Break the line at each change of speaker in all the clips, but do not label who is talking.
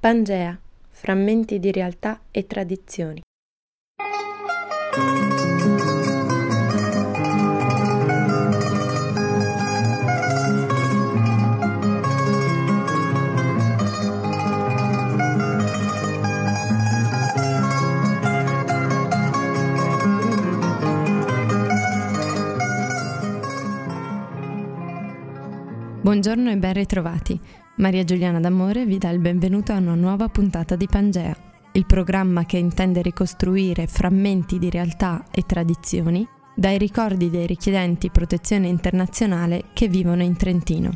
Pangea, frammenti di realtà e tradizioni. Buongiorno e ben ritrovati. Maria Giuliana D'Amore vi dà il benvenuto a una nuova puntata di Pangea, il programma che intende ricostruire frammenti di realtà e tradizioni dai ricordi dei richiedenti protezione internazionale che vivono in Trentino.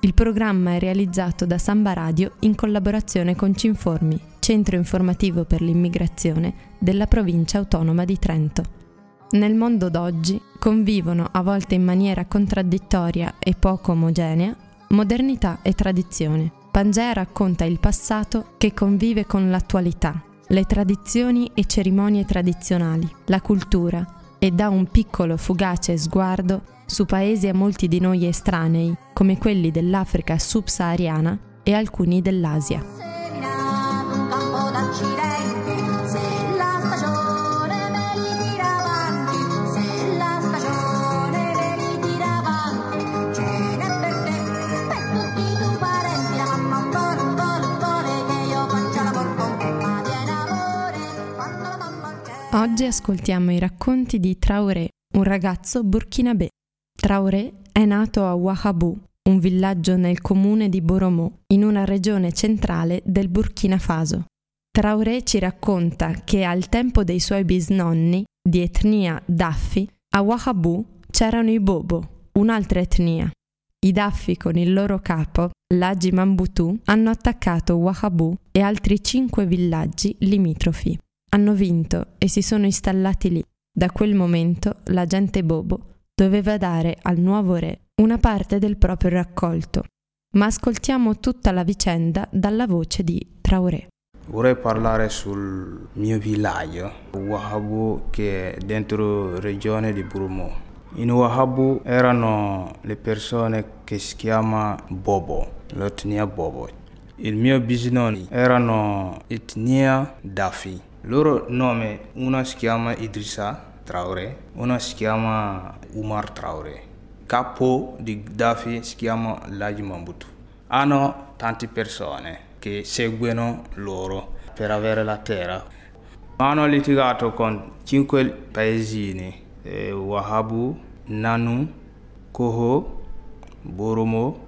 Il programma è realizzato da Samba Radio in collaborazione con Cinformi, centro informativo per l'immigrazione della provincia autonoma di Trento. Nel mondo d'oggi convivono, a volte in maniera contraddittoria e poco omogenea, modernità e tradizione. Pangea racconta il passato che convive con l'attualità, le tradizioni e cerimonie tradizionali, la cultura e dà un piccolo fugace sguardo su paesi a molti di noi estranei, come quelli dell'Africa subsahariana e alcuni dell'Asia. Oggi ascoltiamo i racconti di Traoré, un ragazzo burkinabè. Traoré è nato a Ouahabou, un villaggio nel comune di Boromo, in una regione centrale del Burkina Faso. Traoré ci racconta che al tempo dei suoi bisnonni, di etnia Daffi, a Ouahabou c'erano i Bobo, un'altra etnia. I Daffi con il loro capo, l'Agi Mambutu, hanno attaccato Ouahabou e altri cinque villaggi limitrofi hanno vinto e si sono installati lì. Da quel momento la gente Bobo doveva dare al nuovo re una parte del proprio raccolto. Ma ascoltiamo tutta la vicenda dalla voce di Traoré.
Vorrei parlare sul mio villaggio, Wahabu, che è dentro la regione di Brumo. In Wahabu erano le persone che si chiama Bobo, l'etnia Bobo. Il mio bisnonno erano etnia Dafi loro nome, uno si chiama Idrissa Traoré, uno si chiama Umar Traoré. Capo di Gheddafi si chiama Laji Mambutu. Hanno tante persone che seguono loro per avere la terra. Hanno litigato con cinque paesini, eh, Wahabu, Nanu, Koho, Boromo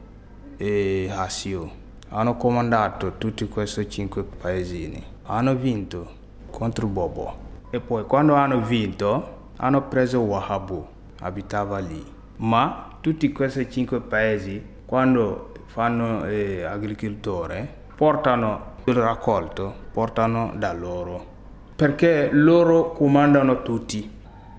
e Hasio. Hanno comandato tutti questi cinque paesini. Hanno vinto contro Bobo. E poi quando hanno vinto hanno preso Wahabu, abitava lì. Ma tutti questi cinque paesi, quando fanno eh, agricoltore, portano il raccolto, portano da loro. Perché loro comandano tutti.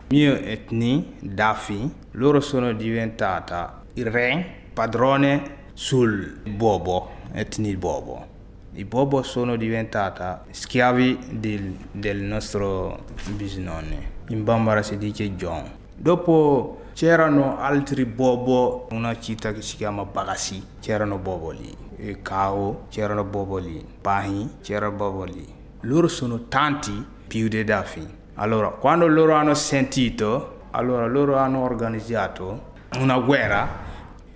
Mio etnia, Dafi, loro sono diventata il re, padrone sul Bobo, etnia Bobo i Bobo sono diventati schiavi del, del nostro bisnonno. In Bambara si dice John. Dopo c'erano altri Bobo, una città che si chiama Bagasi, c'erano Bobo lì. E Kao, c'erano Bobo lì. Pahi, c'era Bobo lì. Loro sono tanti più dei Dafi. Allora, quando loro hanno sentito, allora loro hanno organizzato una guerra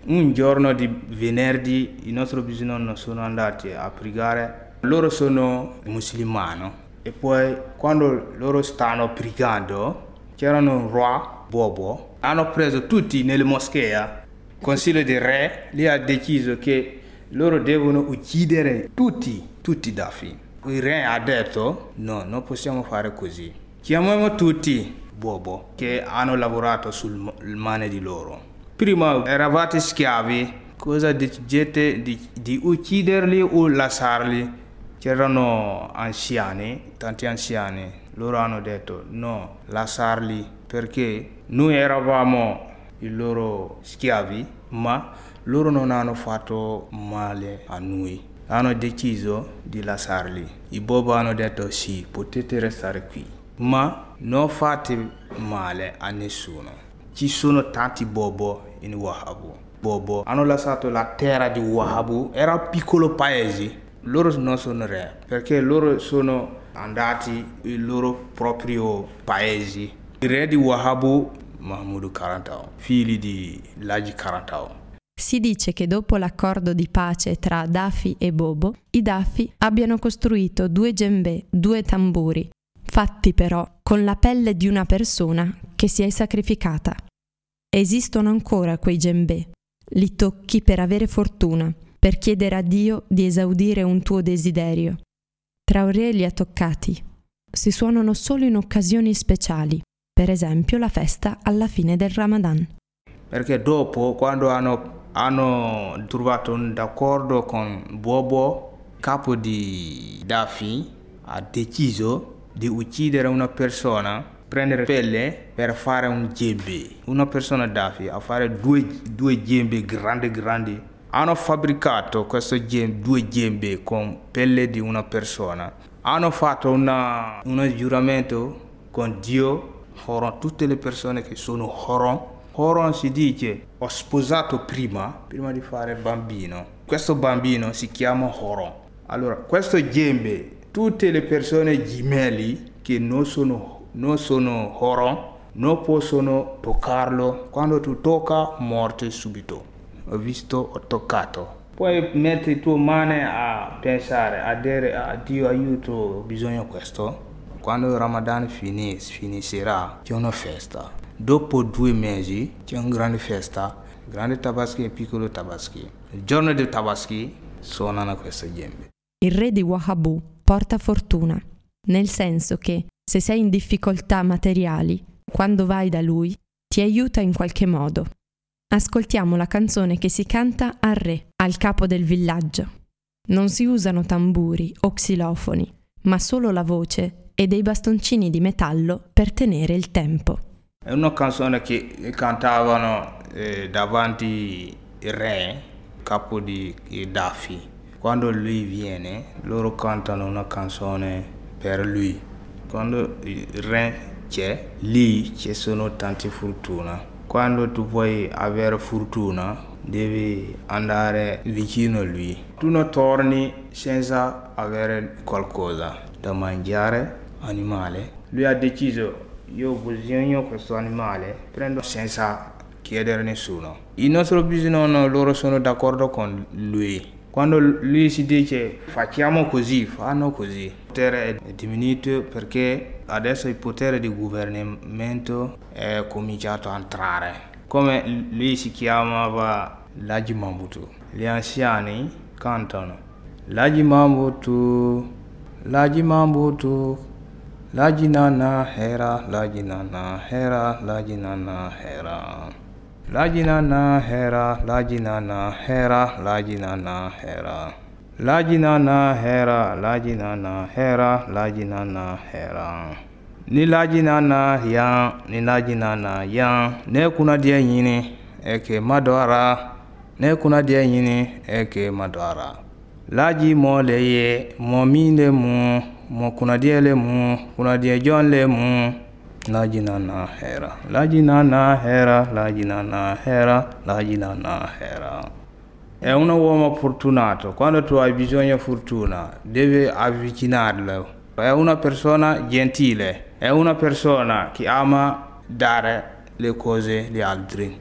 un giorno di venerdì i nostri bisnonni sono andati a pregare. Loro sono musulmani e poi quando loro stanno pregando c'erano un re Bobo. Hanno preso tutti nelle moschee. Il consiglio del re lì ha deciso che loro devono uccidere tutti, tutti i Dafi. Il re ha detto no, non possiamo fare così. Chiamiamo tutti Bobo che hanno lavorato sul mano di loro Prima eravate schiavi, cosa decidete di, di ucciderli o lasciarli? C'erano anziani, tanti anziani, loro hanno detto no, lasciarli perché noi eravamo i loro schiavi, ma loro non hanno fatto male a noi. Hanno deciso di lasciarli. I Bobo hanno detto sì, potete restare qui, ma non fate male a nessuno. Ci sono tanti Bobo in Wahabu. Bobo hanno lasciato la terra di Wahabu, era un piccolo paese, loro non sono re, perché loro sono andati nei loro propri paesi. Il re di Wahabu, Mahmoud Karantao, figli di Laji Karantao.
Si dice che dopo l'accordo di pace tra Dafi e Bobo, i Dafi abbiano costruito due djembe, due tamburi, fatti però con la pelle di una persona che si è sacrificata. Esistono ancora quei djembe. Li tocchi per avere fortuna, per chiedere a Dio di esaudire un tuo desiderio. Traoré li ha toccati. Si suonano solo in occasioni speciali, per esempio la festa alla fine del Ramadan.
Perché dopo, quando hanno, hanno trovato un accordo con Bobo, capo di Dafi, ha deciso di uccidere una persona, prendere pelle per fare un gembe. Una persona Dafi a fare due, due gembe grandi grandi. Hanno fabbricato questo gembe, due gembe con pelle di una persona. Hanno fatto una, un giuramento con Dio, Horon, tutte le persone che sono Horon. Horon si dice ho sposato prima, prima di fare bambino. Questo bambino si chiama Horon. Allora, questo gembe tutte le persone gemelli che non sono, non sono Horon non possono toccarlo. Quando tu tocca, morte subito. Ho visto, ho toccato. Puoi mettere tue mani a pensare, a dire a Dio aiuto, ho bisogno di questo. Quando il Ramadan finis, finirà, c'è una festa. Dopo due mesi c'è una grande festa, grande tabaschi e piccolo tabaschi. Il giorno del tabaschi suonano queste gembe.
Il re di Wahabu porta fortuna, nel senso che se sei in difficoltà materiali, quando vai da lui, ti aiuta in qualche modo. Ascoltiamo la canzone che si canta al re, al capo del villaggio. Non si usano tamburi o xilofoni, ma solo la voce e dei bastoncini di metallo per tenere il tempo.
È una canzone che cantavano eh, davanti il re, capo di Dafi quando lui viene, loro cantano una canzone per lui. Quando il re c'è, lì ci sono tante fortune. Quando tu vuoi avere fortuna, devi andare vicino a lui. Tu non torni senza avere qualcosa da mangiare, animale. Lui ha deciso, io ho bisogno di questo animale, prendo senza chiedere a nessuno. Il nostro bisogno, loro sono d'accordo con lui quando lui si dice facciamo così, fanno così. Il potere è diminuito perché adesso il potere di governamento è cominciato a entrare. Come lui si chiamava Laji Mambutu. Gli anziani cantano Laji Mambutu, Laji Mambutu, Laji Nana Hera, Laji Nana Hera, Laji Nana Hera. Lajinana Hera, Lajinana Hera, Lajinana Hera. Lajinana Hera, Lajinana Hera, Lajinana Hera. Ni lajinana yan, ni lajinana yan, ne kunnadiya ɲini, eke madɔra, ne kunnadiya ɲini, eke madɔra. Laji mɔ le ye, mɔ min le mu, mɔ kunnadiya le mu, kunnadiya jɔn le mu. Lajina na hera, lajina na hera, lajina na hera, lajina na hera. È un uomo fortunato, quando tu hai bisogno di fortuna devi avvicinarlo. È una persona gentile, è una persona che ama dare le cose agli altri.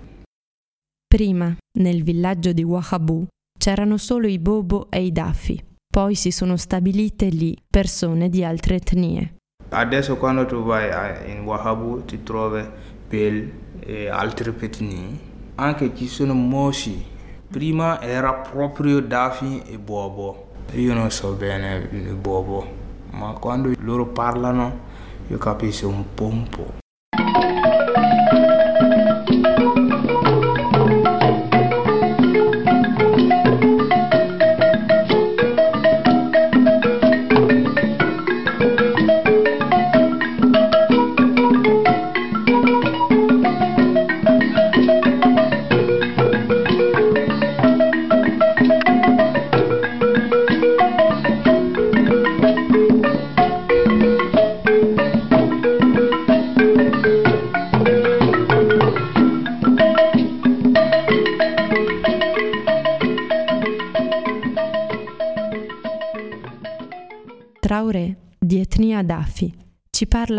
Prima, nel villaggio di Wahabu, c'erano solo i Bobo e i Dafi. Poi si sono stabilite lì persone di altre etnie.
Adesso quando tu vai in Wahabu ti trovi Pel e altri petini, anche ci sono mosci. Prima era proprio Dafi e Bobo. Io non so bene il Bobo, ma quando loro parlano io capisco un po' un po'.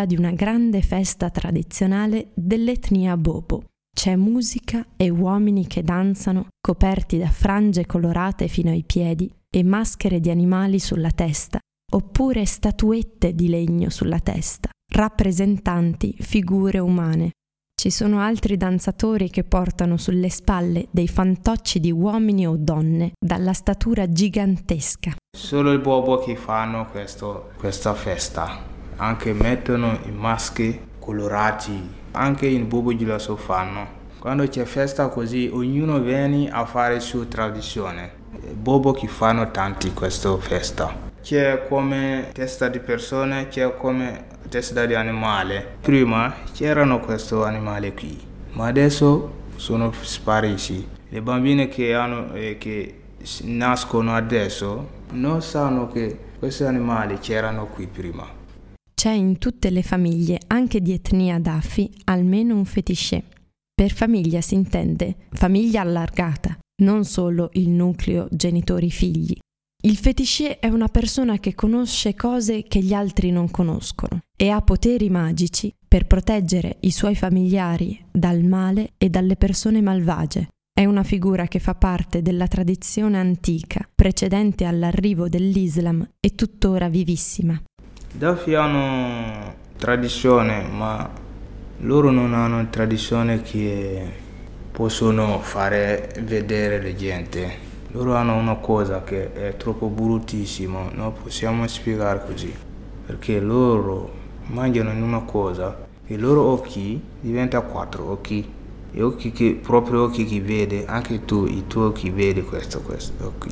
Parla di una grande festa tradizionale dell'etnia Bobo. C'è musica e uomini che danzano, coperti da frange colorate fino ai piedi e maschere di animali sulla testa, oppure statuette di legno sulla testa, rappresentanti figure umane. Ci sono altri danzatori che portano sulle spalle dei fantocci di uomini o donne dalla statura gigantesca.
Solo i bobo che fanno questo, questa festa, anche mettono i maschi colorati, anche in bobo lo so fanno. Quando c'è festa così ognuno viene a fare la sua tradizione. Bobo che fanno tanti questa festa c'è come testa di persone, c'è come testa di animale. Prima c'erano questi animali qui, ma adesso sono spariti. Le bambine che, hanno, eh, che nascono adesso non sanno che questi animali c'erano qui prima.
C'è in tutte le famiglie, anche di etnia Dafi, almeno un fetiché. Per famiglia si intende famiglia allargata, non solo il nucleo genitori-figli, il fetiché è una persona che conosce cose che gli altri non conoscono e ha poteri magici per proteggere i suoi familiari dal male e dalle persone malvagie. È una figura che fa parte della tradizione antica, precedente all'arrivo dell'Islam e tuttora vivissima.
Dafi hanno tradizione, ma loro non hanno tradizione che possono fare vedere le gente. Loro hanno una cosa che è troppo bruttissima, non possiamo spiegare così, perché loro mangiano in una cosa i loro occhi diventano quattro occhi, e occhi che, proprio occhi che vede, anche tu, i tuoi occhi vedi questo, questo occhi,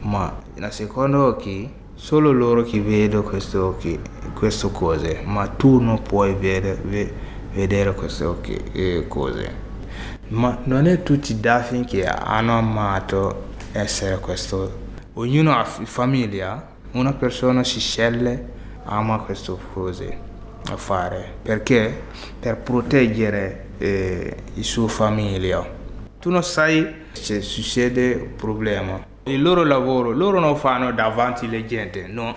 ma la seconda occhi, solo loro che vedono queste cose, ma tu non puoi vedere, vedere queste eh, cose. Ma non è tutti i Daffin che hanno amato essere questo. Ognuno ha famiglia, una persona si sceglie, ama queste cose a fare. Perché? Per proteggere eh, la sua famiglia. Tu non sai se succede un problema. Il loro lavoro, loro non fanno davanti alle gente, no.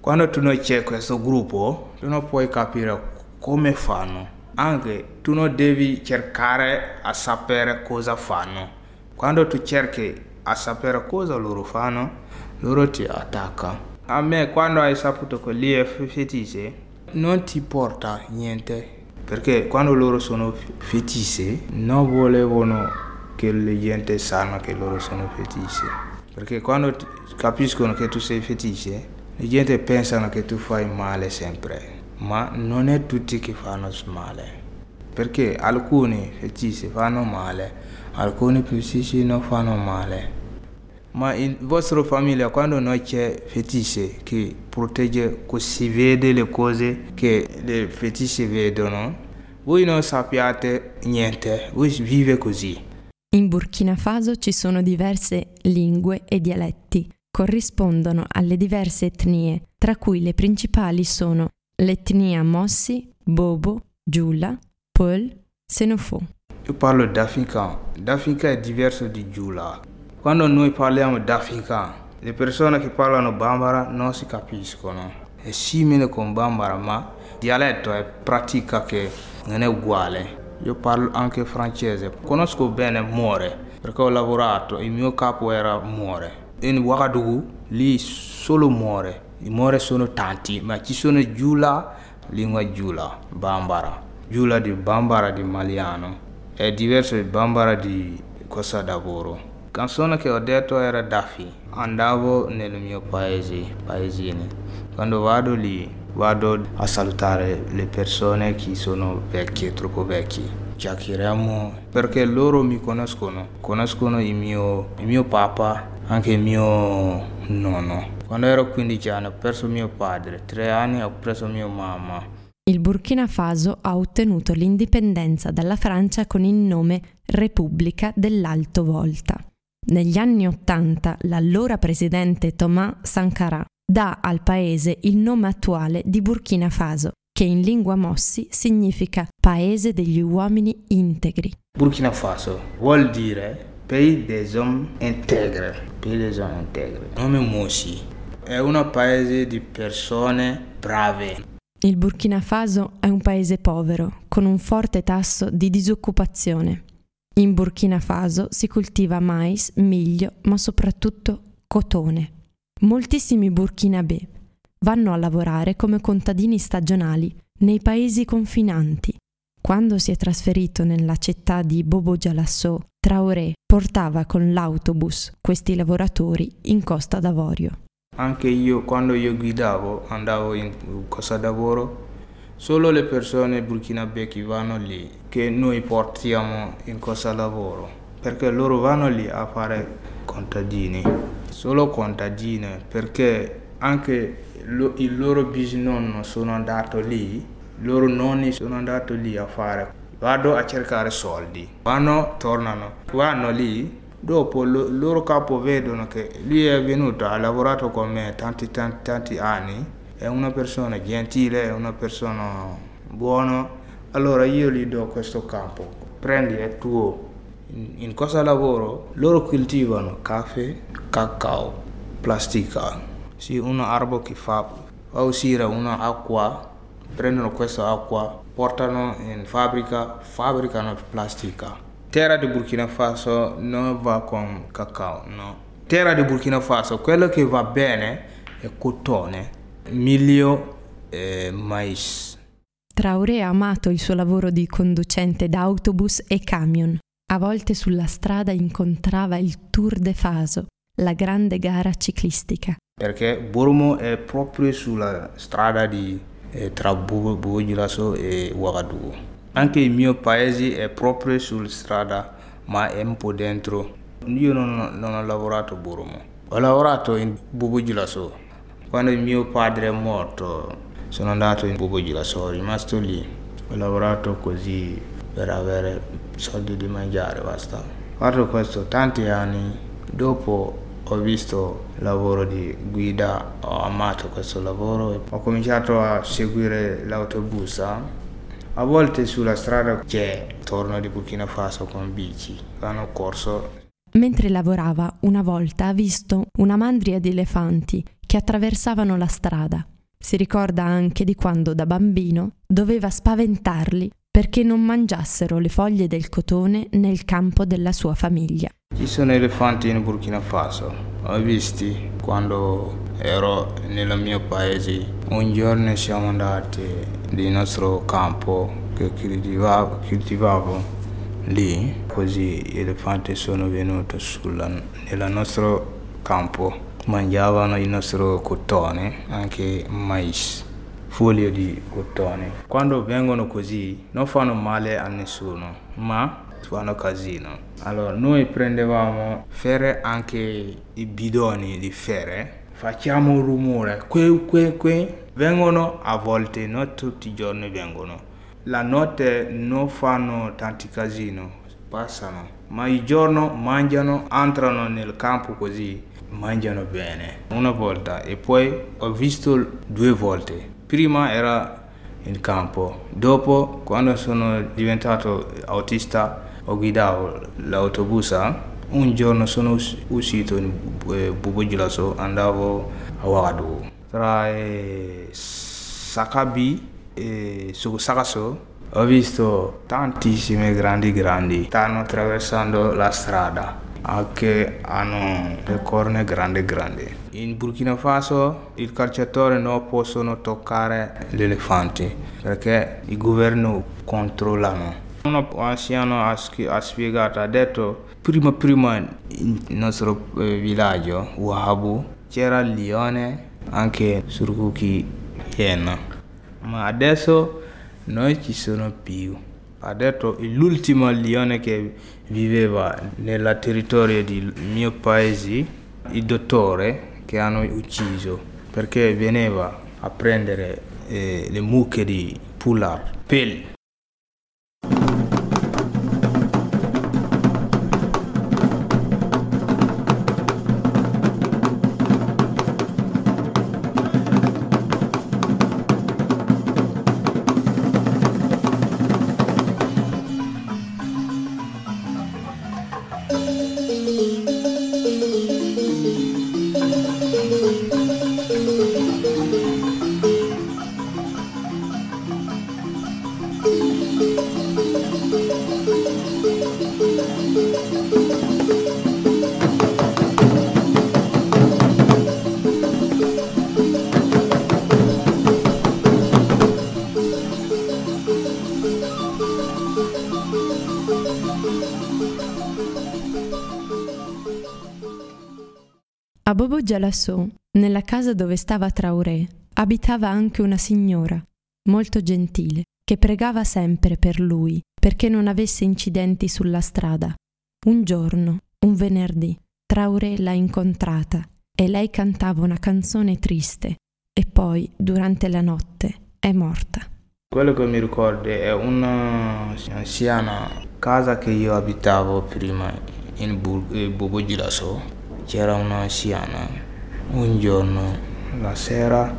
Quando tu non c'è questo gruppo, tu non puoi capire come fanno. Anche tu non devi cercare a sapere cosa fanno. Quando tu cerchi a sapere cosa loro fanno, loro ti attaccano. A me quando hai saputo che lì è fetice, non ti porta niente, perché quando loro sono fetice non volevano che le gente sanno che loro sono fetice. Perché quando capiscono che tu sei fetice, la gente pensano che tu fai male sempre, ma non è tutti che fanno male. Perché alcuni fetici fanno male, alcuni fetici non fanno male. Ma in vostra famiglia, quando non c'è fetice che protegge, si vede le cose che le fetici vedono, voi non sappiate niente, voi vivete così.
In Burkina Faso ci sono diverse lingue e dialetti, corrispondono alle diverse etnie, tra cui le principali sono l'etnia Mossi, Bobo, Giula, Peul, Senofo.
Io parlo d'Africa. D'Africa è diverso di Giula. Quando noi parliamo d'Africa, le persone che parlano Bambara non si capiscono. È simile con Bambara, ma il dialetto è pratica che non è uguale. Io parlo anche francese, conosco bene More, perché ho lavorato, il mio capo era More. In Ouagadougou, lì solo More. I More sono tanti, ma ci sono Giula, lingua Giula, Bambara. Giula di Bambara di Maliano. È diverso di Bambara di Costa d'Avoro canzone che ho detto era Daffy. Andavo nel mio paese, paesini. Quando vado lì, vado a salutare le persone che sono vecchie, troppo vecchie. Chiacchieriamo perché loro mi conoscono, conoscono il mio, il mio papà, anche il mio nonno. Quando ero 15 anni ho perso mio padre, 3 anni ho preso mia mamma.
Il Burkina Faso ha ottenuto l'indipendenza dalla Francia con il nome Repubblica dell'Alto Volta. Negli anni Ottanta l'allora presidente Thomas Sankara dà al paese il nome attuale di Burkina Faso, che in lingua Mossi significa paese degli uomini integri.
Burkina Faso vuol dire Pays des hommes intègres, Pays des hommes intègres. Nome Mossi. è un paese di persone brave.
Il Burkina Faso è un paese povero, con un forte tasso di disoccupazione. In Burkina Faso si coltiva mais, miglio, ma soprattutto cotone. Moltissimi burkinabè vanno a lavorare come contadini stagionali nei paesi confinanti. Quando si è trasferito nella città di Bobo Djalasso, Traoré portava con l'autobus questi lavoratori in Costa d'Avorio.
Anche io quando io guidavo, andavo in Costa d'Avorio, solo le persone burkinabè che vanno lì, che noi portiamo in Costa d'Avorio, perché loro vanno lì a fare contadini, solo contadini, perché anche lo, il loro bisnonno sono andato lì, i loro nonni sono andati lì a fare, vado a cercare soldi, vanno, tornano, vanno lì, dopo lo, loro capo vedono che lui è venuto, ha lavorato con me tanti tanti, tanti anni, è una persona gentile, è una persona buona, allora io gli do questo campo, prendi è tuo. In, in cosa lavoro? Loro coltivano caffè, cacao, plastica sì, un albero che fa uscire un'acqua, prendono questa acqua, portano in fabbrica, fabbricano plastica. Terra di Burkina Faso non va con cacao, no. Terra di Burkina Faso, quello che va bene è cotone, miglio e mais.
Traoré ha amato il suo lavoro di conducente d'autobus e camion. A volte sulla strada incontrava il Tour de Faso, la grande gara ciclistica
perché Bormo è proprio sulla strada di, eh, tra Bugilaso e Ouagadougou. Anche il mio paese è proprio sulla strada, ma è un po' dentro. Io non, non ho lavorato a Bormo, ho lavorato in Bugilaso. Quando mio padre è morto, sono andato in Bugilaso, sono rimasto lì. Ho lavorato così per avere soldi di mangiare, basta. Fatto questo tanti anni. Dopo ho visto il lavoro di guida, ho amato questo lavoro, ho cominciato a seguire l'autobus. A volte sulla strada c'è torno di Burkina Faso con bici, hanno corso.
Mentre lavorava, una volta ha visto una mandria di elefanti che attraversavano la strada. Si ricorda anche di quando da bambino doveva spaventarli perché non mangiassero le foglie del cotone nel campo della sua famiglia.
Ci sono elefanti in Burkina Faso, ho visti quando ero nel mio paese. Un giorno siamo andati nel nostro campo che coltivavo, coltivavo lì, così gli elefanti sono venuti sulla, nel nostro campo, mangiavano il nostro cotone, anche mais foglie di cotone. Quando vengono così non fanno male a nessuno, ma fanno casino. Allora noi prendevamo ferre anche i bidoni di ferre, facciamo un rumore, que, que, que. vengono a volte, non tutti i giorni vengono. La notte non fanno tanti casino, passano, ma il giorno mangiano, entrano nel campo così, mangiano bene. Una volta e poi ho visto due volte Prima era in campo, dopo quando sono diventato autista ho guidato l'autobus, un giorno sono uscito in eh, Bubugilaso, andavo a Ouagadougou. Tra eh, Sakabi e Sakaso ho visto tantissime grandi grandi stanno attraversando la strada anche hanno le corna grandi grandi. In Burkina Faso i calciatori non possono toccare gli elefanti perché il governo controllano. Un anziano ha, spiegato, ha detto prima prima nel nostro eh, villaggio, Wahabu, c'era il leone, anche Surkuki iena, ma adesso non ci sono più ha detto l'ultimo leone che viveva nel territorio del mio paese, il dottore che hanno ucciso perché veniva a prendere eh, le mucche di pular, peli.
Bobo Jalasso, nella casa dove stava Traoré, abitava anche una signora, molto gentile, che pregava sempre per lui perché non avesse incidenti sulla strada. Un giorno, un venerdì, Traoré l'ha incontrata e lei cantava una canzone triste e poi, durante la notte, è morta.
Quello che mi ricordo è un'anziana casa che io abitavo prima in Bobo Gilaso. C'era un'anziana. Un giorno, la sera,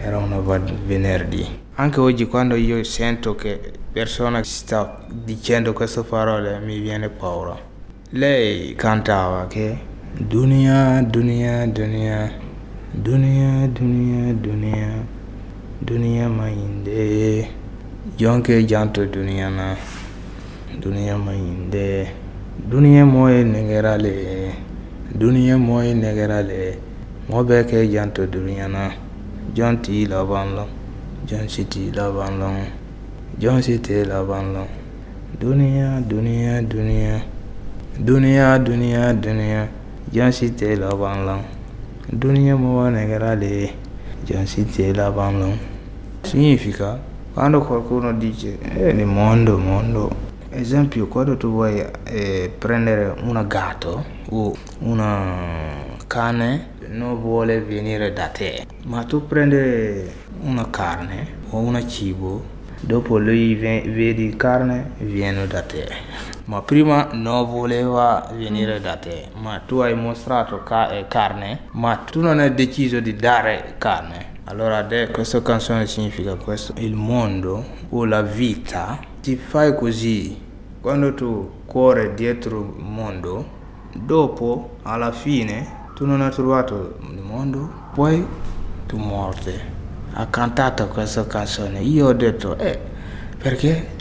era un venerdì. Anche oggi quando io sento che persona sta dicendo queste parole mi viene paura. Lei cantava che Dunia, Dunia, Dunia, Dunia, Dunia, Dunia, Dunia mainde, jonke janto Dunia na, Dunia mainde, Dunia moye duniya moy negera le mo be janto duniya na. Jon ti la ban jon si ti la ban jon si ti la ban duniya duniya duniya duniya duniya duniya jon si ti la ban duniya mo wa le jon si ti la ban significa quando qualcuno dice eh, mondo mondo. Esempio quando tu vuoi eh, prendere un gatto o una cane non vuole venire da te ma tu prendi una carne o un cibo Dopo lui vedi carne, viene da te. Ma prima non voleva venire da te, ma tu hai mostrato eh, carne, ma tu non hai deciso di dare carne. Allora questa canzone significa questo, il mondo o la vita ti fai così. Quando tu corri dietro il mondo, dopo, alla fine, tu non hai trovato il mondo, poi tu morti ha cantato questa canzone. Io ho detto, eh, perché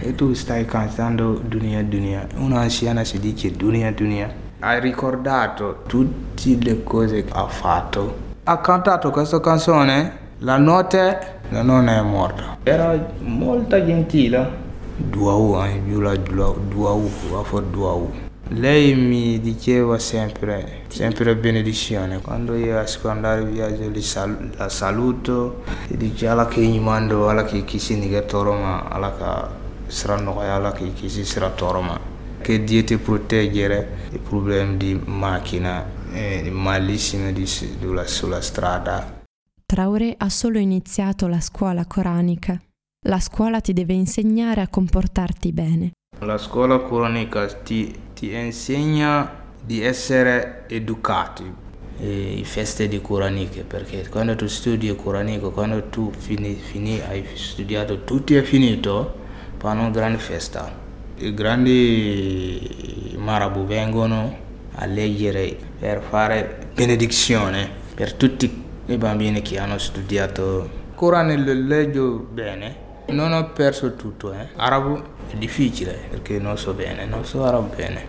e tu stai cantando Dunia Dunia? Un'anziana si dice Dunia Dunia. Hai ricordato tutte le cose che ha fatto. Ha cantato questa canzone, la notte nonna è morta. Era molto gentile. Duau, eh, Giula, Duau, va for Duau. Lei mi diceva sempre, sempre benedizione. Quando io esco andare in viaggio sal- la saluto e dice alla che gli mando, alla che chi si nega toroma, alla che sarà noia, alla che chi si sarà toroma. Che Dio ti proteggere i problemi di macchina e malissime di, sulla, sulla strada.
Traore ha solo iniziato la scuola coranica. La scuola ti deve insegnare a comportarti bene.
La scuola coranica ti ti insegna di essere educati. E I feste di coraniche, perché quando tu studi coranico, quando tu fini, fini, hai studiato tutto è finito, fanno una grande festa. I grandi marabu vengono a leggere per fare benedizione per tutti i bambini che hanno studiato. Corano lo leggo bene, non ho perso tutto, eh. Arabo è difficile perché non so bene, non so arabo bene.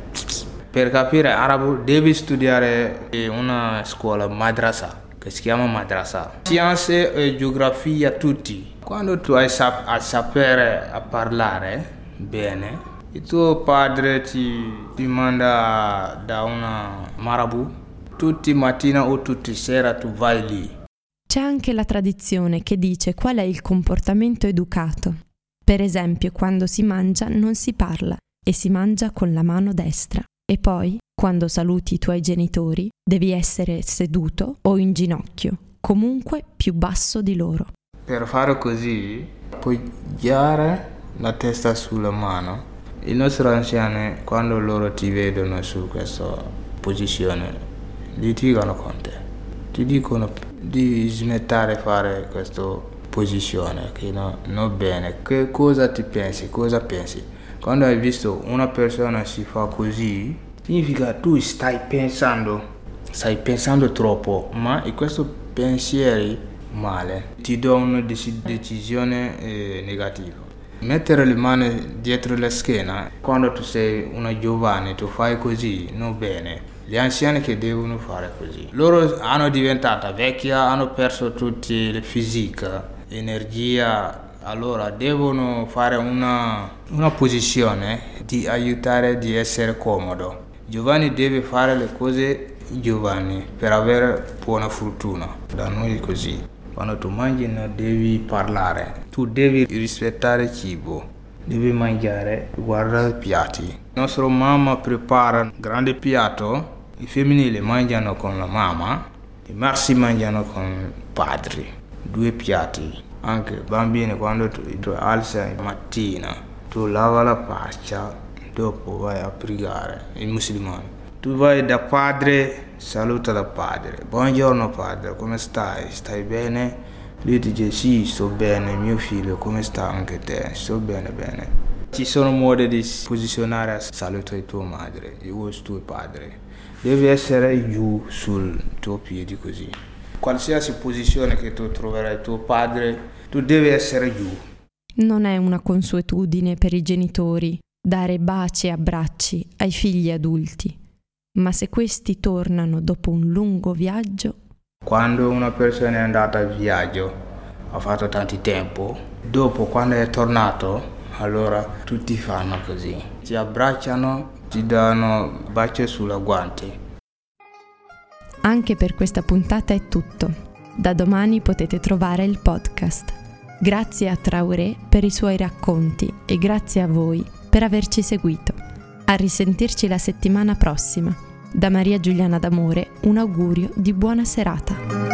Per capire arabo devi studiare in una scuola madrasa che si chiama madrasa. Scienze e geografia tutti. Quando tu hai sap- a sapere a parlare bene, il tuo padre ti, ti manda da una marabu, tutti mattina o tutti sera tu vai lì
c'è anche la tradizione che dice qual è il comportamento educato. Per esempio, quando si mangia non si parla e si mangia con la mano destra. E poi, quando saluti i tuoi genitori, devi essere seduto o in ginocchio, comunque più basso di loro.
Per fare così, puoi girare la testa sulla mano. I nostri anziani, quando loro ti vedono su questa posizione, litigano con te. Ti dicono di smettere di fare questa posizione che no, non bene. Che cosa ti pensi? Cosa pensi? Quando hai visto una persona si fa così, significa tu stai pensando, stai pensando troppo, ma in questo pensieri male ti do una decisione eh, negativa. Mettere le mani dietro la schiena, quando tu sei una giovane, tu fai così, non bene gli anziani che devono fare così. Loro hanno diventata vecchia, hanno perso tutta la fisica, energia, allora devono fare una, una posizione di aiutare di essere comodo. Giovanni deve fare le cose giovani per avere buona fortuna. Da noi è così. Quando tu mangi non devi parlare, tu devi rispettare il cibo, devi mangiare, guardare i piatti. Nostra mamma prepara un grande piatto, i femminili mangiano con la mamma, i maschi mangiano con i padri, due piatti. Anche i bambini quando tu, tu alzi la mattina, tu lava la faccia, dopo vai a pregare, i musulmani. Tu vai da padre, saluta da padre. Buongiorno padre, come stai? Stai bene? Lui dice sì, sto bene, mio figlio, come sta anche te? Sto bene, bene. Ci sono modi di posizionare a saluto di tua madre, io tuo padre. Devi essere giù sul tuo piede così. Qualsiasi posizione che tu troverai tuo padre, tu devi essere giù.
Non è una consuetudine per i genitori dare baci e abbracci ai figli adulti, ma se questi tornano dopo un lungo viaggio...
Quando una persona è andata a viaggio, ha fatto tanto tempo, dopo quando è tornato, allora tutti fanno così, ti abbracciano, ti danno baci sulla guanti.
Anche per questa puntata è tutto. Da domani potete trovare il podcast. Grazie a Traoré per i suoi racconti e grazie a voi per averci seguito. A risentirci la settimana prossima. Da Maria Giuliana D'Amore un augurio di buona serata.